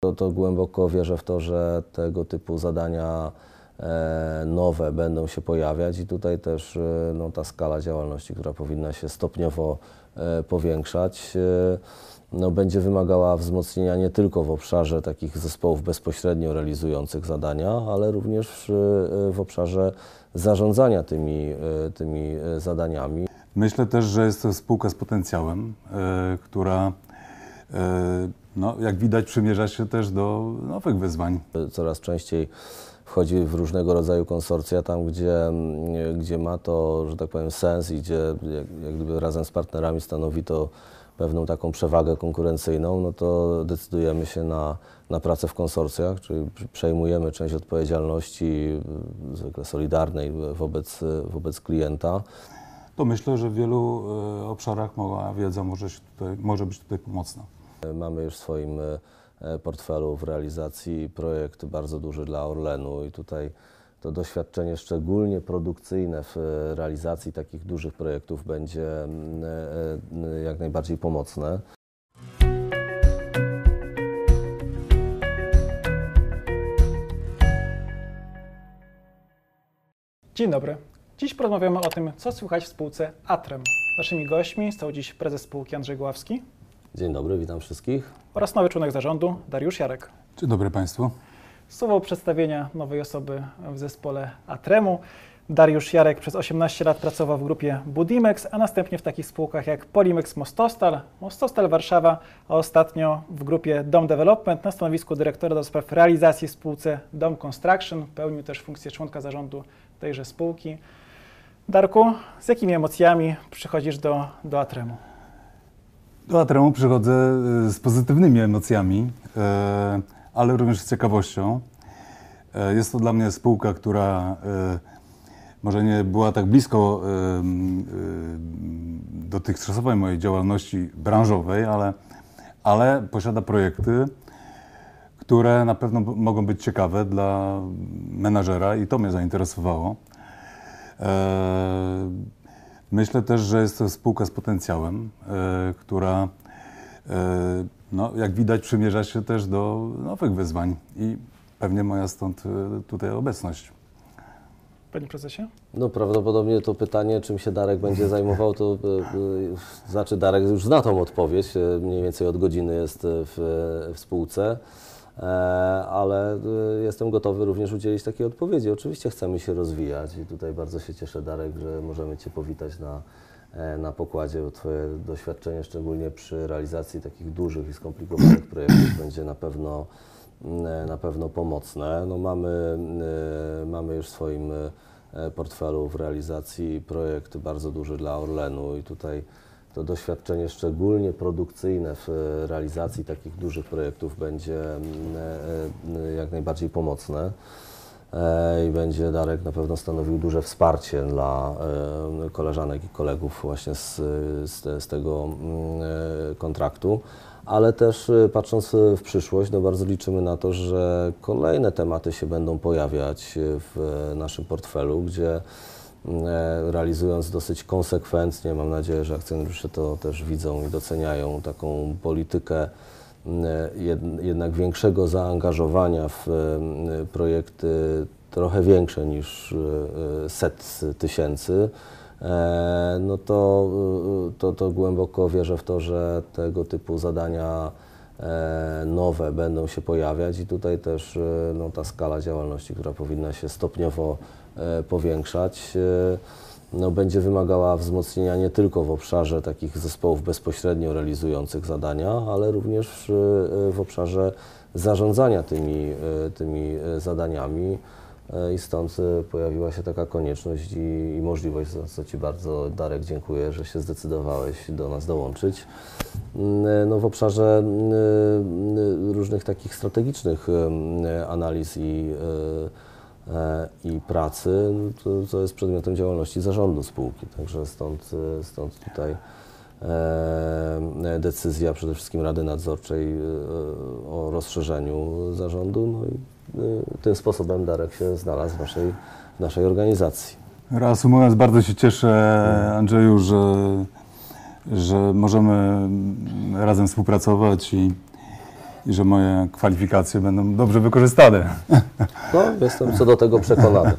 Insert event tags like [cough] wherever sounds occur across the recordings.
To, to głęboko wierzę w to, że tego typu zadania e, nowe będą się pojawiać i tutaj też e, no, ta skala działalności, która powinna się stopniowo e, powiększać, no, będzie wymagała wzmocnienia nie tylko w obszarze takich zespołów bezpośrednio realizujących zadania, ale również w obszarze zarządzania tymi, tymi zadaniami. Myślę też, że jest to spółka z potencjałem, która, no, jak widać, przymierza się też do nowych wyzwań. coraz częściej wchodzi w różnego rodzaju konsorcja, tam gdzie, mm, gdzie ma to, że tak powiem, sens i gdzie jak, jak gdyby razem z partnerami stanowi to pewną taką przewagę konkurencyjną, no to decydujemy się na, na pracę w konsorcjach, czyli przejmujemy część odpowiedzialności, y, zwykle solidarnej wobec, wobec klienta. To myślę, że w wielu e, obszarach mała wiedza może, się tutaj, może być tutaj pomocna. Mamy już w swoim e, portfelu w realizacji projekt bardzo duży dla Orlenu i tutaj to doświadczenie szczególnie produkcyjne w e, realizacji takich dużych projektów będzie e, e, jak najbardziej pomocne. Dzień dobry. Dziś porozmawiamy o tym, co słychać w spółce Atrem. Naszymi gośćmi są dziś prezes spółki Andrzej Gławski Dzień dobry, witam wszystkich. oraz nowy członek zarządu Dariusz Jarek. Dzień dobry Państwu. Słowo przedstawienia nowej osoby w zespole Atremu. Dariusz Jarek przez 18 lat pracował w grupie Budimex, a następnie w takich spółkach jak Polimex Mostostal, Mostostal Warszawa, a ostatnio w grupie Dom Development na stanowisku dyrektora do spraw realizacji w spółce Dom Construction. Pełnił też funkcję członka zarządu tejże spółki. Darku, z jakimi emocjami przychodzisz do, do Atremu? Do Atremu przychodzę e, z pozytywnymi emocjami, e, ale również z ciekawością. E, Jest to dla mnie spółka, która może nie była tak blisko dotychczasowej mojej działalności branżowej, ale, ale posiada projekty, które na pewno mogą być ciekawe dla menadżera i to mnie zainteresowało. Myślę też, że jest to spółka z potencjałem, e, która, e, no, jak widać, przymierza się też do nowych wyzwań i pewnie moja stąd e, tutaj obecność. Panie prezesie? No prawdopodobnie to pytanie, czym się Darek będzie zajmował, to znaczy Darek już zna tą odpowiedź, mniej więcej od godziny jest w, w spółce, ale e, jestem gotowy również udzielić takiej odpowiedzi. Oczywiście chcemy się rozwijać i tutaj bardzo się cieszę Darek, że możemy Cię powitać na, e, na pokładzie, bo Twoje doświadczenie, szczególnie przy realizacji takich dużych i skomplikowanych [clears throat] projektów będzie na pewno e, na pewno pomocne. No mamy, e, mamy już w swoim e, portfelu w realizacji projekt bardzo duży dla Orlenu i tutaj to doświadczenie szczególnie produkcyjne w e, realizacji takich dużych projektów będzie mm, e, e, jak najbardziej pomocne. I będzie Darek na pewno stanowił duże wsparcie dla koleżanek i kolegów właśnie z, z, z tego mm, kontraktu, ale też patrząc w przyszłość, no bardzo liczymy na to, że kolejne tematy się będą pojawiać w naszym portfelu, gdzie realizując dosyć konsekwentnie, mam nadzieję, że akcjonariusze to też widzą i doceniają taką politykę jed- jednak większego zaangażowania w m, projekty trochę większe niż e, set tysięcy, e, no to, e, to, to głęboko wierzę w to, że tego typu zadania e, nowe będą się pojawiać i tutaj też e, no, ta skala działalności, która powinna się stopniowo e, powiększać, e, no, będzie wymagała wzmocnienia nie tylko w obszarze takich zespołów bezpośrednio realizujących zadania, ale również e, w obszarze zarządzania tymi, e, tymi e, zadaniami. E, I stąd e, pojawiła się taka konieczność i, i możliwość, za co Ci bardzo, Darek, dziękuję, że się zdecydowałeś do nas dołączyć. Mm, e, No, w obszarze mm, e, różnych takich strategicznych analiz i, i pracy, no to, jest przedmiotem działalności zarządu spółki. Także stąd, stąd tutaj decyzja przede wszystkim Rady Nadzorczej o rozszerzeniu zarządu. No i tym sposobem Darek się znalazł w naszej, w naszej organizacji. Reasumując, bardzo się cieszę, Andrzeju, że, że możemy razem współpracować i, i że moje kwalifikacje będą dobrze wykorzystane. No, jestem co do tego przekonany.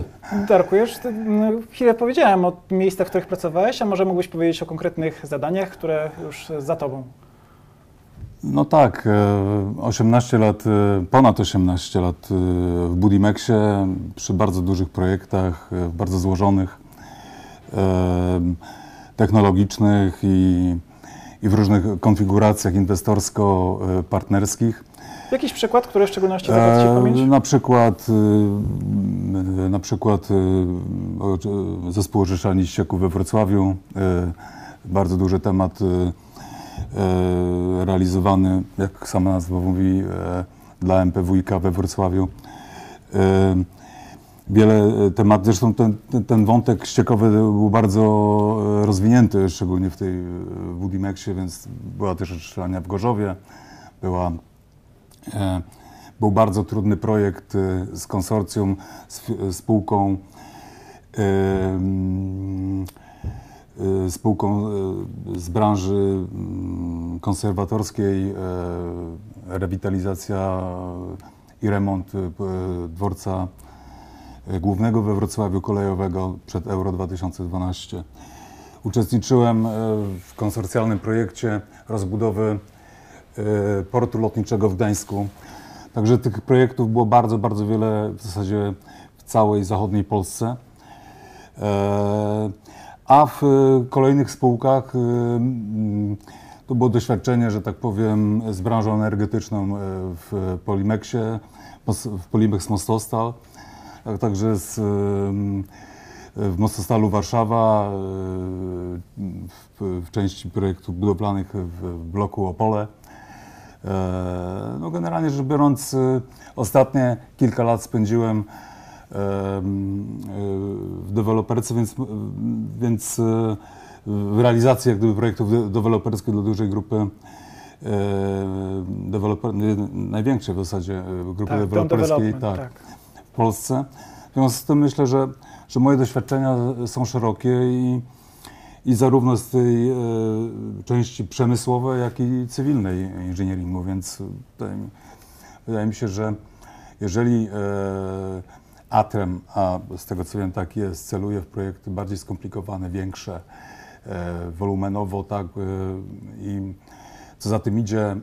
[laughs] Darku, już no, chwilę powiedziałem o miejscach, w których pracowałeś, a może mógłbyś powiedzieć o konkretnych zadaniach, które już za tobą? No tak, e, 18 lat, e, ponad 18 lat e, w Budimexie przy bardzo dużych projektach, e, bardzo złożonych, e, technologicznych i, i w różnych konfiguracjach inwestorsko-partnerskich. Jakiś przykład, który w szczególności zapadł Ci w E, pamięć? Na przykład, e, na przykład e, zespół oczyszczalni ścieków we Wrocławiu. e, Bardzo duży temat e, e, realizowany, jak sama nazwa mówi, e, dla MPWiK we Wrocławiu. E, Wiele e, tematów, zresztą ten, ten, wątek ściekowy był bardzo e, rozwinięty, szczególnie w tej e, Budimexie, więc była też oczyszczalnia w Gorzowie, była E, Był bardzo trudny projekt e, z konsorcjum, z spółką, e, e, spółką e, z branży mm, konserwatorskiej, e, rewitalizacja i remont e, dworca e, głównego we Wrocławiu kolejowego przed Euro 2012. Uczestniczyłem e, w konsorcjalnym projekcie rozbudowy e, portu lotniczego w Gdańsku. Także tych projektów było bardzo, bardzo wiele w zasadzie w całej zachodniej Polsce. A w e, kolejnych spółkach e, mm, to było doświadczenie, że tak powiem, z branżą energetyczną e, w Polimexie, w Polimex Mostostal, a także z, em, w Mostostalu Warszawa, w, w części projektów budowlanych w, bloku Opole. E, No generalnie rzecz biorąc, ostatnie kilka lat spędziłem em, w deweloperce, więc, więc e, w realizacji jak gdyby projektów de- deweloperskich dla dużej grupy deweloper, największej w zasadzie e, grupy Tak, deweloperskiej development, tak, w Polsce. W związku z tym myślę, że, że moje doświadczenia są szerokie i, i zarówno z tej e, części przemysłowej, jak i cywilnej inżynieringu, więc wydaje mi, wydaje mi się, że jeżeli e, Atrem, a z tego co wiem tak jest, celuje w projekty bardziej skomplikowane, większe, e, wolumenowo, tak, e, i co za tym idzie, e,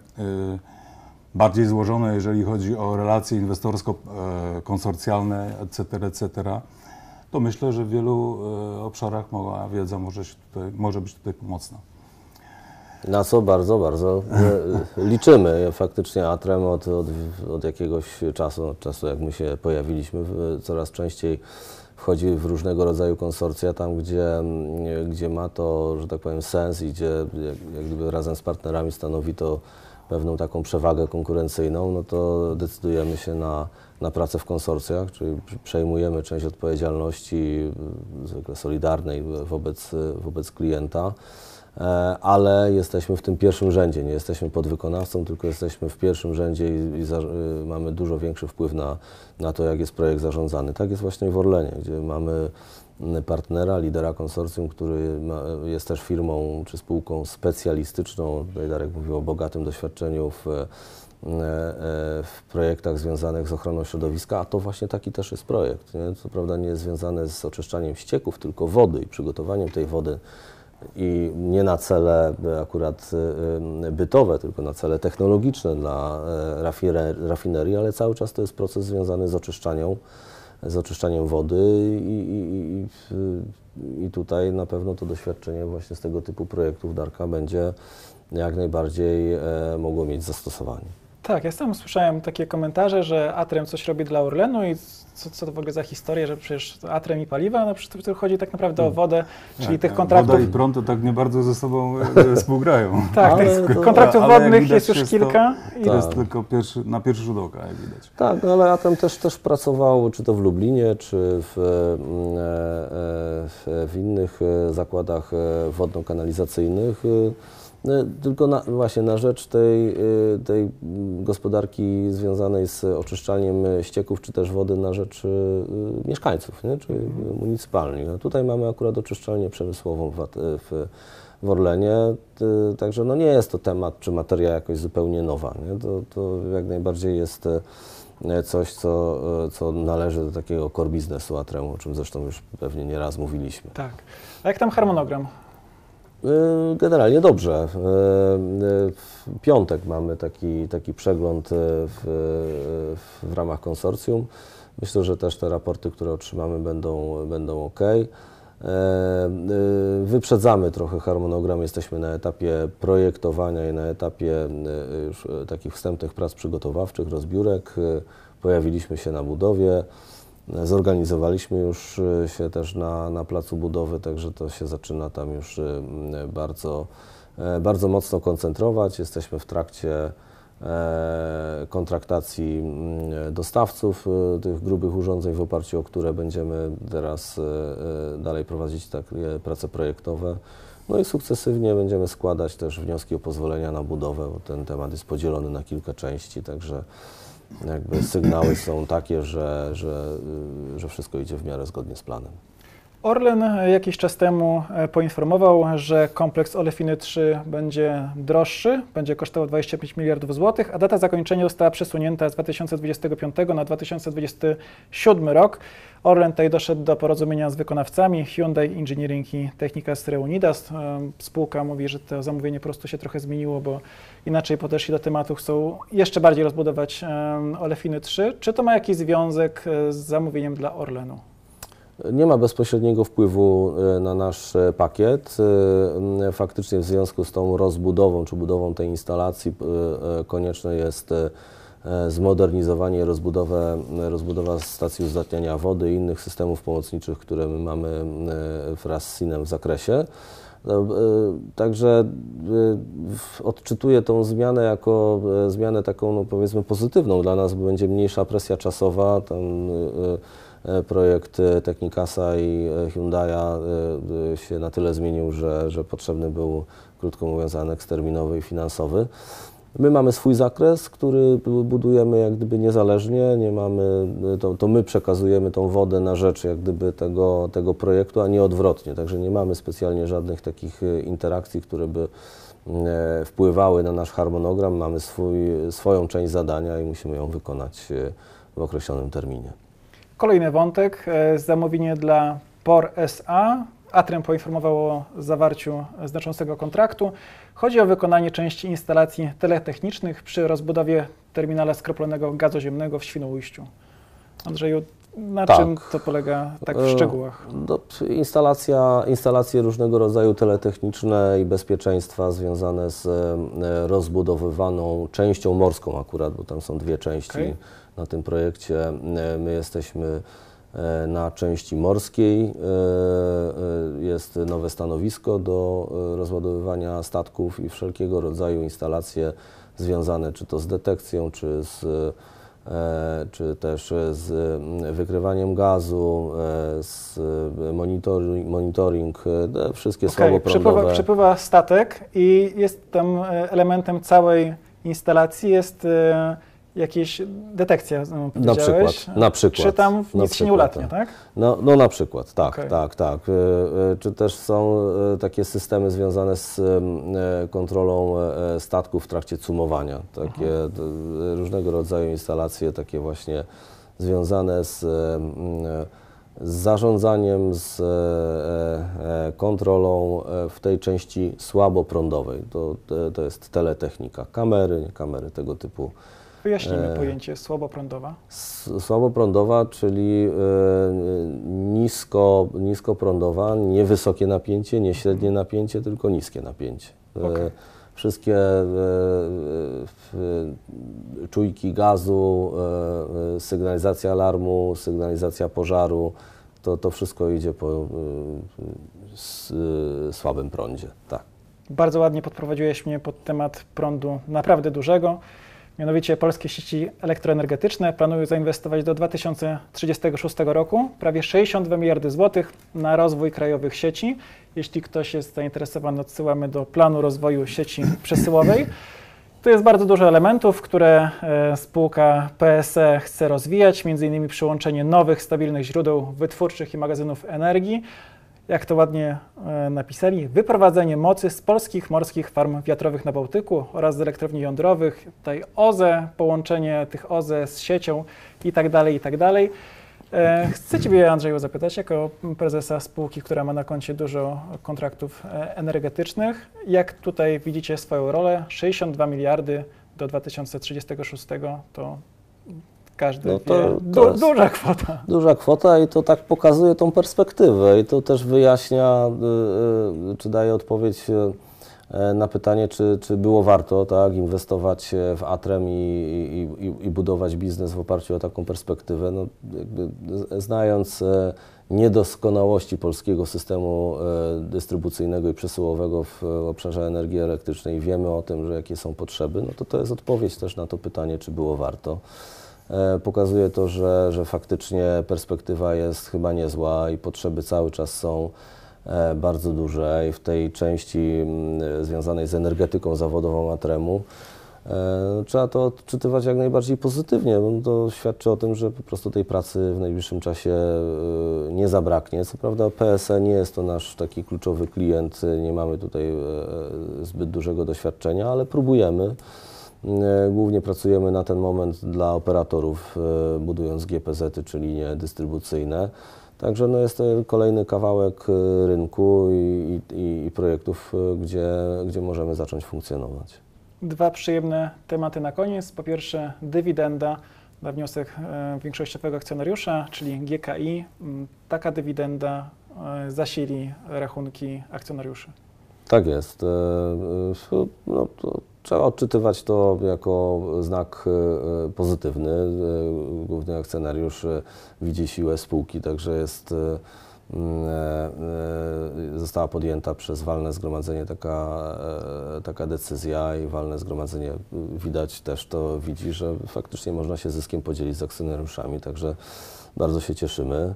bardziej złożone, jeżeli chodzi o relacje inwestorsko-konsorcjalne, etc., etc., to myślę, że w wielu obszarach moja wiedza może, tutaj, może być tutaj pomocna. Na co bardzo, bardzo [laughs] liczymy. Faktycznie Atrem od, od, od jakiegoś czasu, od czasu jak my się pojawiliśmy, coraz częściej wchodzi w różnego rodzaju konsorcja, tam gdzie, gdzie ma to, że tak powiem, sens i gdzie jak, gdyby razem z partnerami stanowi to pewną taką przewagę konkurencyjną, no to decydujemy się na, na pracę w konsorcjach, czyli przejmujemy część odpowiedzialności zwykle solidarnej wobec, wobec klienta. E, ale jesteśmy w tym pierwszym rzędzie. Nie jesteśmy podwykonawcą, tylko jesteśmy w pierwszym rzędzie i, i za, y, mamy dużo większy wpływ na, na to, jak jest projekt zarządzany. Tak jest właśnie w Orlenie, gdzie mamy mm, partnera, lidera konsorcjum, który ma, jest też firmą czy spółką specjalistyczną. Tutaj Darek mówił o bogatym doświadczeniu w, e, e, w projektach związanych z ochroną środowiska, a to właśnie taki też jest projekt. Nie? Co prawda nie jest związany z oczyszczaniem ścieków, tylko wody i przygotowaniem tej wody i nie na cele e, akurat e, e, bytowe, tylko na cele technologiczne dla rafinerii, ale cały czas to jest proces związany z oczyszczaniem, z oczyszczaniem wody i, i, i, tutaj na pewno to doświadczenie właśnie z tego typu projektów Darka będzie jak najbardziej mogło mieć zastosowanie. Tak, ja sam słyszałem takie komentarze, że Atrem coś robi dla Orlenu i co, co to w ogóle za historia, że przecież Atrem i paliwa, no przecież tu chodzi tak naprawdę o wodę, czyli Tak, tych tak. kontraktów... Woda i prąd to tak nie bardzo ze sobą e, współgrają. [laughs] Tak, Ale tych to- kontraktów jak wodnych widać, jest już jest to- kilka. I To jest Tak. tylko pierwszy, na pierwszy rzut oka, jak widać. Tak, no ale ja tam też, też pracował, czy to w Lublinie, czy w, mm, e, e, w, w innych e, zakładach e, wodno-kanalizacyjnych. Y, Tylko na, właśnie na rzecz tej, y, tej gospodarki związanej z oczyszczaniem ścieków czy też wody na rzecz y, y, mieszkańców, nie? czyli y, municypalni. No tutaj mamy akurat oczyszczalnię przemysłową w, w, w Orlenie, także no nie jest to temat czy materia jakoś zupełnie nowa. Nie? To, to jak najbardziej jest coś, co, co należy do takiego core biznesu Atremu, o czym zresztą już pewnie nieraz mówiliśmy. Tak. A jak tam harmonogram? Y, Generalnie dobrze. Y, y, W piątek mamy taki, taki przegląd w, w, ramach konsorcjum. Myślę, że też te raporty, które otrzymamy, będą, będą ok. Wyprzedzamy trochę harmonogram, jesteśmy na etapie projektowania i na etapie już takich wstępnych prac przygotowawczych, rozbiórek. Pojawiliśmy się na budowie. Zorganizowaliśmy już y, się też na, na placu budowy, także to się zaczyna tam już m, bardzo, e, bardzo mocno koncentrować. Jesteśmy w trakcie e, kontraktacji dostawców tych grubych urządzeń, w oparciu o które będziemy teraz dalej prowadzić takie prace projektowe. No i sukcesywnie będziemy składać też wnioski o pozwolenia na budowę, bo ten temat jest podzielony na kilka części, także jakby sygnały są takie, że, że, y, że wszystko idzie w miarę zgodnie z planem. Orlen jakiś czas temu e, poinformował, że kompleks Olefiny 3 będzie droższy, będzie kosztował 25 miliardów złotych, a data zakończenia została przesunięta z 2025 na 2027 rok. Orlen tutaj doszedł do porozumienia z wykonawcami Hyundai Engineering i Technicas Reunidas. E, Spółka mówi, że to zamówienie po prostu się trochę zmieniło, bo inaczej podeszli do tematu, chcą jeszcze bardziej rozbudować e, Olefiny 3. Czy to ma jakiś związek z zamówieniem dla Orlenu? Nie ma bezpośredniego wpływu y, na nasz e, pakiet. Y, Faktycznie w związku z tą rozbudową czy budową tej instalacji konieczne jest e, zmodernizowanie, rozbudowa stacji uzdatniania wody i innych systemów pomocniczych, które my mamy wraz z SIN-em w zakresie. No, Także odczytuję tą zmianę jako e, zmianę taką, no powiedzmy, pozytywną dla nas, bo będzie mniejsza presja czasowa. Y, projekt y, Technicasa i y, Hyundai'a się na tyle zmienił, że, że potrzebny był, krótko mówiąc, aneks terminowy i finansowy. My mamy swój zakres, który bu- budujemy jak gdyby niezależnie, nie mamy, to, to my przekazujemy tą wodę na rzecz jak gdyby tego, tego projektu, a nie odwrotnie. Także nie mamy specjalnie żadnych takich e, interakcji, które by e, wpływały na nasz harmonogram. Mamy swój, swoją część zadania i musimy ją wykonać e, w określonym terminie. Kolejny wątek, e, zamówienie dla POR SA. Atrem poinformował o zawarciu znaczącego kontraktu. Chodzi o wykonanie części instalacji teletechnicznych przy rozbudowie terminala skroplonego gazu ziemnego w Świnoujściu. Andrzeju, na Tak. czym to polega tak w E, szczegółach? No, instalacja, instalacje różnego rodzaju teletechniczne i bezpieczeństwa związane z e, rozbudowywaną częścią morską akurat, bo tam są dwie części Okej. na tym projekcie. E, My jesteśmy na części morskiej. Jest nowe stanowisko do rozładowywania statków i wszelkiego rodzaju instalacje związane czy to z detekcją, czy z czy też z mm, wykrywaniem gazu, e, z monitoring, monitoring e, te wszystkie Okej, słabo przypływa, przypływa statek i jest tam e, elementem całej instalacji jest e, jakieś detekcja, e, Na przykład, na przykład. Czy tam nic się nie przykład, ulatnia, tak. tak? No, no na przykład, tak, Okej. tak, tak. E, e, Czy też są e, takie systemy związane z kontrolą statków w trakcie cumowania. Takie d- różnego rodzaju instalacje, takie właśnie związane z, z zarządzaniem, z kontrolą w tej części słaboprądowej. To, to- to jest teletechnika, kamery, kamery tego typu. Wyjaśnijmy E, pojęcie słaboprądowa. Słaboprądowa, czyli e, nisko, niskoprądowa, nie wysokie napięcie, nie średnie napięcie, tylko niskie napięcie. E, Okej. Wszystkie czujki gazu, sygnalizacja alarmu, sygnalizacja pożaru, to, to wszystko idzie po słabym prądzie. Tak. Bardzo ładnie podprowadziłeś mnie pod temat prądu naprawdę dużego. Mianowicie polskie sieci elektroenergetyczne planują zainwestować do 2036 roku prawie 62 miliardy złotych na rozwój krajowych sieci. Jeśli ktoś jest zainteresowany, odsyłamy do planu rozwoju sieci przesyłowej. Tu jest bardzo dużo elementów, które e, spółka PSE chce rozwijać, innymi przyłączenie nowych, stabilnych źródeł wytwórczych i magazynów energii. Jak to ładnie e, napisali, wyprowadzenie mocy z polskich morskich farm wiatrowych na Bałtyku oraz z elektrowni jądrowych, tutaj OZE, połączenie tych OZE z siecią i tak dalej, i tak dalej. E, Chcę Ciebie, Andrzeju, zapytać, jako prezesa spółki, która ma na koncie dużo kontraktów e, energetycznych, jak tutaj widzicie swoją rolę? 62 miliardy do 2036 to każdy No wie, to- to du, jest- duża kwota. Duża kwota i to tak pokazuje tą perspektywę i to też wyjaśnia, y, y, czy daje odpowiedź y, na pytanie, czy, czy było warto tak, inwestować w Atrem i, i, i, i budować biznes w oparciu o taką perspektywę. No, znając niedoskonałości polskiego systemu dystrybucyjnego i przesyłowego w obszarze energii elektrycznej, wiemy o tym, że jakie są potrzeby, no to to jest odpowiedź też na to pytanie, czy było warto. E, Pokazuje to, że, że faktycznie perspektywa jest chyba niezła i potrzeby cały czas są e, bardzo duże i w tej części mm, związanej z energetyką zawodową Atremu e, trzeba to odczytywać jak najbardziej pozytywnie, to świadczy o tym, że po prostu tej pracy w najbliższym czasie nie zabraknie. Co prawda PSE nie jest to nasz taki kluczowy klient, nie mamy tutaj zbyt dużego doświadczenia, ale próbujemy. E, Głównie pracujemy na ten moment dla operatorów, e, budując GPZ-y, czy linie dystrybucyjne. Także no jest to kolejny kawałek e, rynku i, i, i projektów, gdzie, gdzie możemy zacząć funkcjonować. Dwa przyjemne tematy na koniec. Po pierwsze, dywidenda na wniosek większościowego akcjonariusza, czyli GKI. Mm, Taka dywidenda zasili rachunki akcjonariuszy. Tak jest. No, to trzeba odczytywać to jako znak e, pozytywny. E, Główny akcjonariusz e, widzi siłę spółki, także jest, e, e, e, została podjęta przez walne zgromadzenie taka, e, taka decyzja i walne zgromadzenie e, widać też to widzi, że faktycznie można się zyskiem podzielić z akcjonariuszami, także bardzo się cieszymy.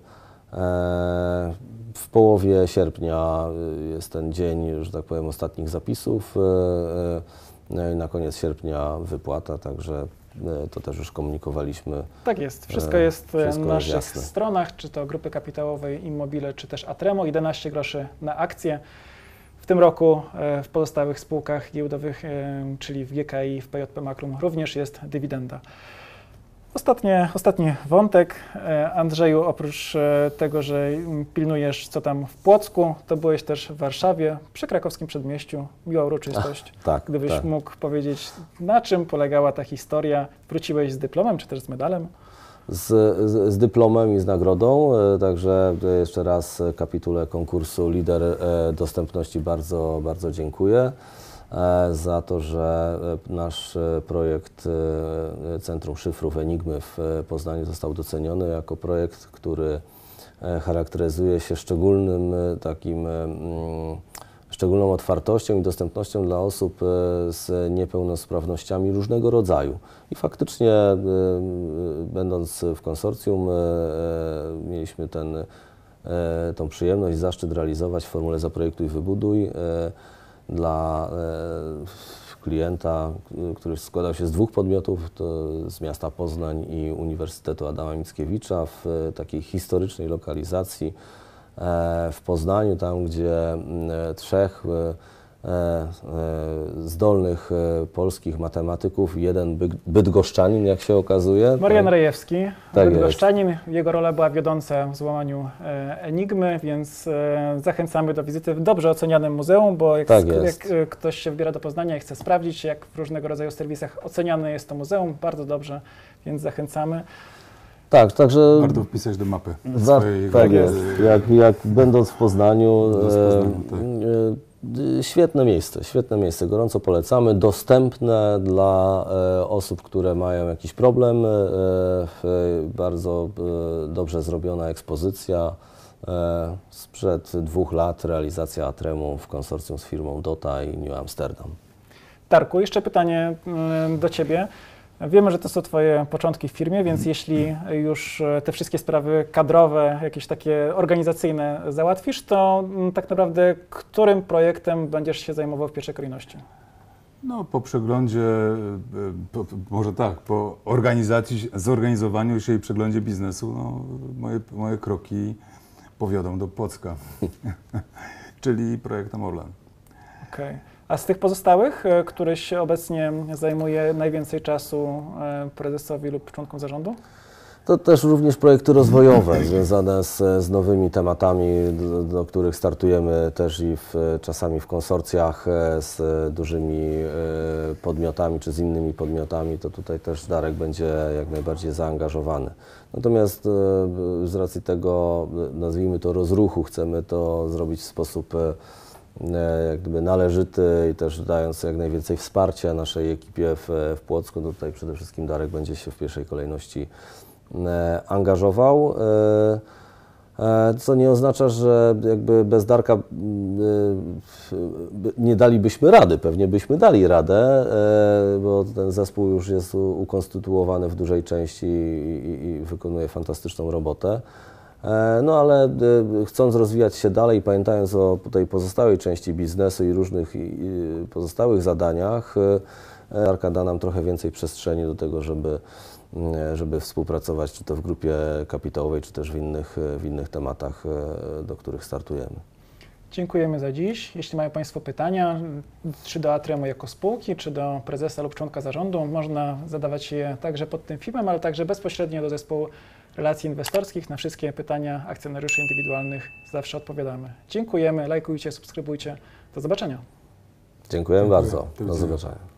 E, W połowie sierpnia jest ten dzień, że tak powiem, ostatnich zapisów. No i Na koniec sierpnia wypłata, także e, to też już komunikowaliśmy. Tak jest. Wszystko E, jest e, wszystko na jest naszych jasne. stronach, czy to grupy kapitałowej Immobile, czy też Atremo. 11 groszy na akcję. W tym roku w pozostałych spółkach giełdowych, czyli w GKI, w PJP Makrum, również jest dywidenda. Ostatnie, ostatni wątek. E, Andrzeju, oprócz e, tego, że pilnujesz co tam w Płocku, to byłeś też w Warszawie, przy krakowskim przedmieściu. Miła uroczystość. Tak, Gdybyś tak. mógł powiedzieć, na czym polegała ta historia? Wróciłeś z dyplomem, czy też z medalem? z, z, z dyplomem i z nagrodą. e, Także jeszcze raz kapitule konkursu Lider Dostępności bardzo, bardzo dziękuję za to, że e, nasz e, projekt e, Centrum Szyfrów Enigmy w e, Poznaniu został doceniony jako projekt, który e, charakteryzuje się szczególnym e, takim e, szczególną otwartością i dostępnością dla osób e, z niepełnosprawnościami różnego rodzaju. I faktycznie, e, e, będąc w konsorcjum, e, e, mieliśmy ten, e, tą przyjemność, zaszczyt realizować w formule Zaprojektuj i Wybuduj e, dla e, klienta, który składał się z dwóch podmiotów, z miasta Poznań i Uniwersytetu Adama Mickiewicza w e, takiej historycznej lokalizacji e, w Poznaniu, tam gdzie trzech zdolnych e, polskich matematyków, jeden bydgoszczanin, jak się okazuje. Marian tak? Rejewski, Tak bydgoszczanin. Jego rola była wiodąca w złamaniu e, Enigmy, więc e, zachęcamy do wizyty w dobrze ocenianym muzeum, bo jak, Tak jest. jak e, ktoś się wybiera do Poznania i chce sprawdzić, jak w różnego rodzaju serwisach oceniane jest to muzeum, bardzo dobrze, więc zachęcamy. Tak, także Warto wpisać do mapy. Za, tak e, jest. Jak, jak będąc w Poznaniu, Poznaniu, tak. E, świetne miejsce, świetne miejsce, gorąco polecamy, dostępne dla e, osób, które mają jakiś problem, e, e, bardzo dobrze zrobiona ekspozycja. Sprzed dwóch lat realizacja Atremu w konsorcjum z firmą Dota i New Amsterdam. Darku, jeszcze pytanie mm, do Ciebie. Wiemy, że to są Twoje początki w firmie, więc jeśli już e, te wszystkie sprawy kadrowe, jakieś takie organizacyjne załatwisz, to mm, tak naprawdę którym projektem będziesz się zajmował w pierwszej kolejności? No, po przeglądzie, e, po, może tak, po organizacji, zorganizowaniu się i przeglądzie biznesu, no, moje, moje kroki powiodą do Płocka, [laughs] czyli projektem Orlen. Okej. A z tych pozostałych, e, któryś obecnie zajmuje najwięcej czasu e, prezesowi lub członkom zarządu? To też również projekty rozwojowe [clears throat] związane z, z nowymi tematami, do, do których startujemy też i w, czasami w konsorcjach e, z dużymi podmiotami czy z innymi podmiotami, to tutaj też Darek będzie jak najbardziej zaangażowany. Natomiast z racji tego, nazwijmy to rozruchu, chcemy to zrobić w sposób jak gdyby należyty i też dając jak najwięcej wsparcia naszej ekipie w, w Płocku. No tutaj przede wszystkim Darek będzie się w pierwszej kolejności e, angażował. e, e, Co nie oznacza, że jakby bez Darka e, nie dalibyśmy rady. Pewnie byśmy dali radę, e, bo ten zespół już jest ukonstytuowany w dużej części i, i, i wykonuje fantastyczną robotę. E, No ale e, chcąc rozwijać się dalej, pamiętając o tej pozostałej części biznesu i różnych pozostałych zadaniach, e, Darka da nam trochę więcej przestrzeni do tego, żeby, żeby współpracować czy to w grupie kapitałowej, czy też w innych, w innych tematach, do których startujemy. Dziękujemy za dziś. Jeśli mają Państwo pytania, czy do Atremu jako spółki, czy do prezesa lub członka zarządu, można zadawać je także pod tym filmem, ale także bezpośrednio do zespołu relacji inwestorskich. Na wszystkie pytania akcjonariuszy indywidualnych zawsze odpowiadamy. Dziękujemy, lajkujcie, subskrybujcie. Do zobaczenia. Dziękujemy Dziękuję. bardzo. Do zobaczenia.